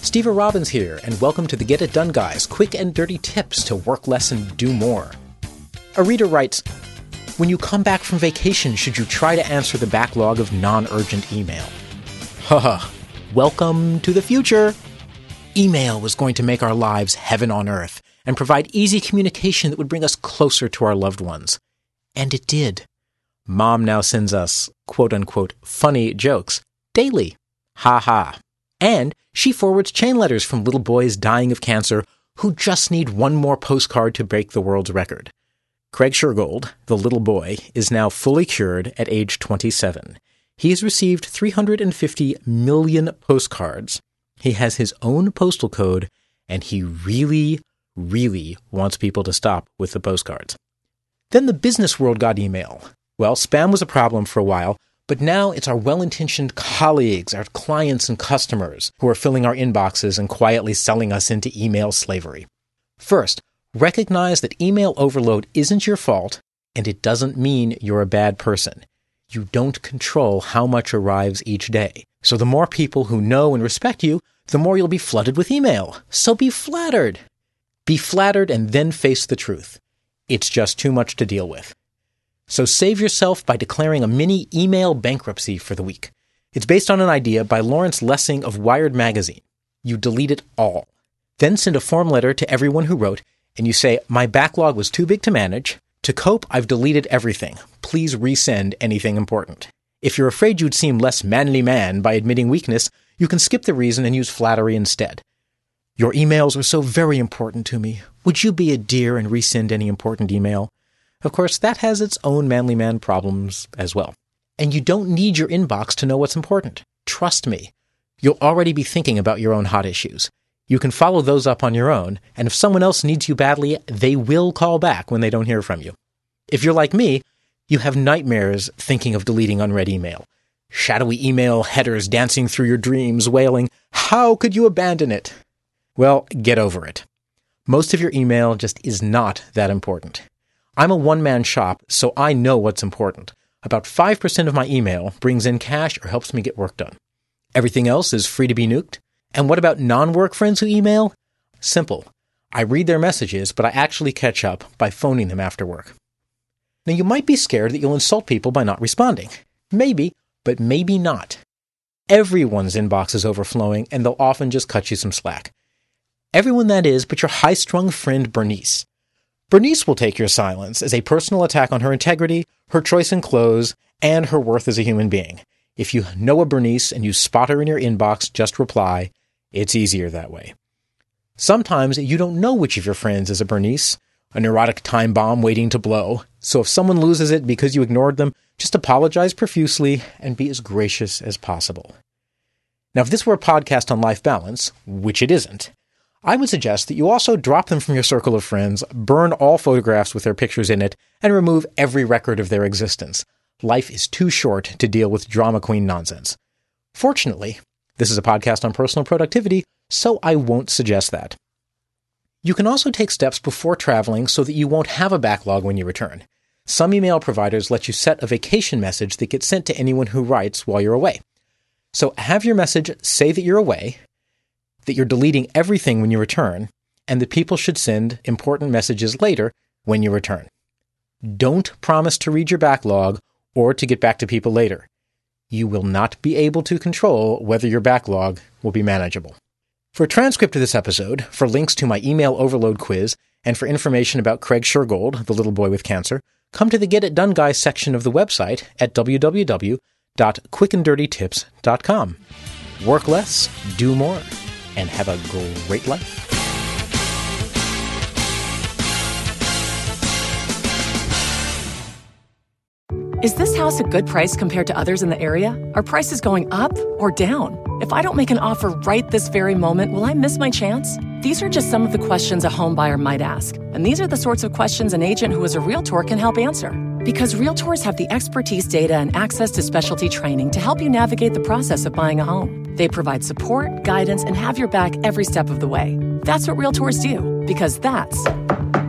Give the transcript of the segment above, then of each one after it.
Stever Robbins here, and welcome to the Get It Done Guys quick and dirty tips to work less and do more. A reader writes When you come back from vacation, should you try to answer the backlog of non urgent email? Haha, welcome to the future! Email was going to make our lives heaven on earth and provide easy communication that would bring us closer to our loved ones. And it did. Mom now sends us, quote unquote, funny jokes daily. Ha ha. And she forwards chain letters from little boys dying of cancer who just need one more postcard to break the world's record. Craig Shergold, the little boy, is now fully cured at age 27. He has received 350 million postcards. He has his own postal code, and he really, really wants people to stop with the postcards. Then the business world got email. Well, spam was a problem for a while, but now it's our well intentioned colleagues, our clients and customers who are filling our inboxes and quietly selling us into email slavery. First, recognize that email overload isn't your fault and it doesn't mean you're a bad person. You don't control how much arrives each day. So the more people who know and respect you, the more you'll be flooded with email. So be flattered. Be flattered and then face the truth. It's just too much to deal with. So save yourself by declaring a mini email bankruptcy for the week. It's based on an idea by Lawrence Lessig of Wired Magazine. You delete it all. Then send a form letter to everyone who wrote, and you say, My backlog was too big to manage. To cope, I've deleted everything. Please resend anything important. If you're afraid you'd seem less manly man by admitting weakness, you can skip the reason and use flattery instead. Your emails are so very important to me. Would you be a dear and resend any important email? Of course, that has its own manly man problems as well. And you don't need your inbox to know what's important. Trust me. You'll already be thinking about your own hot issues. You can follow those up on your own, and if someone else needs you badly, they will call back when they don't hear from you. If you're like me, you have nightmares thinking of deleting unread email. Shadowy email headers dancing through your dreams, wailing, How could you abandon it? Well, get over it. Most of your email just is not that important. I'm a one man shop, so I know what's important. About 5% of my email brings in cash or helps me get work done. Everything else is free to be nuked. And what about non work friends who email? Simple. I read their messages, but I actually catch up by phoning them after work. Now, you might be scared that you'll insult people by not responding. Maybe, but maybe not. Everyone's inbox is overflowing, and they'll often just cut you some slack. Everyone that is, but your high strung friend Bernice. Bernice will take your silence as a personal attack on her integrity, her choice in clothes, and her worth as a human being. If you know a Bernice and you spot her in your inbox, just reply. It's easier that way. Sometimes you don't know which of your friends is a Bernice, a neurotic time bomb waiting to blow. So if someone loses it because you ignored them, just apologize profusely and be as gracious as possible. Now, if this were a podcast on life balance, which it isn't, I would suggest that you also drop them from your circle of friends, burn all photographs with their pictures in it, and remove every record of their existence. Life is too short to deal with drama queen nonsense. Fortunately, this is a podcast on personal productivity, so I won't suggest that. You can also take steps before traveling so that you won't have a backlog when you return. Some email providers let you set a vacation message that gets sent to anyone who writes while you're away. So have your message say that you're away, that you're deleting everything when you return, and that people should send important messages later when you return. Don't promise to read your backlog or to get back to people later. you will not be able to control whether your backlog will be manageable. For a transcript of this episode, for links to my email overload quiz, and for information about Craig Shergold, the little boy with cancer, come to the Get It Done Guys section of the website at www.quickanddirtytips.com. Work less, do more, and have a great life. Is this house a good price compared to others in the area? Are prices going up or down? If I don't make an offer right this very moment, will I miss my chance? These are just some of the questions a home buyer might ask. And these are the sorts of questions an agent who is a realtor can help answer. Because realtors have the expertise, data, and access to specialty training to help you navigate the process of buying a home. They provide support, guidance, and have your back every step of the way. That's what realtors do, because that's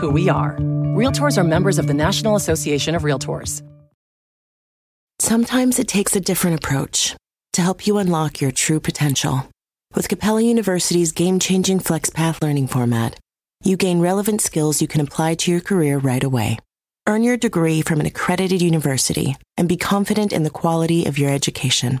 who we are. Realtors are members of the National Association of Realtors. Sometimes it takes a different approach to help you unlock your true potential. With Capella University's game changing FlexPath learning format, you gain relevant skills you can apply to your career right away. Earn your degree from an accredited university and be confident in the quality of your education.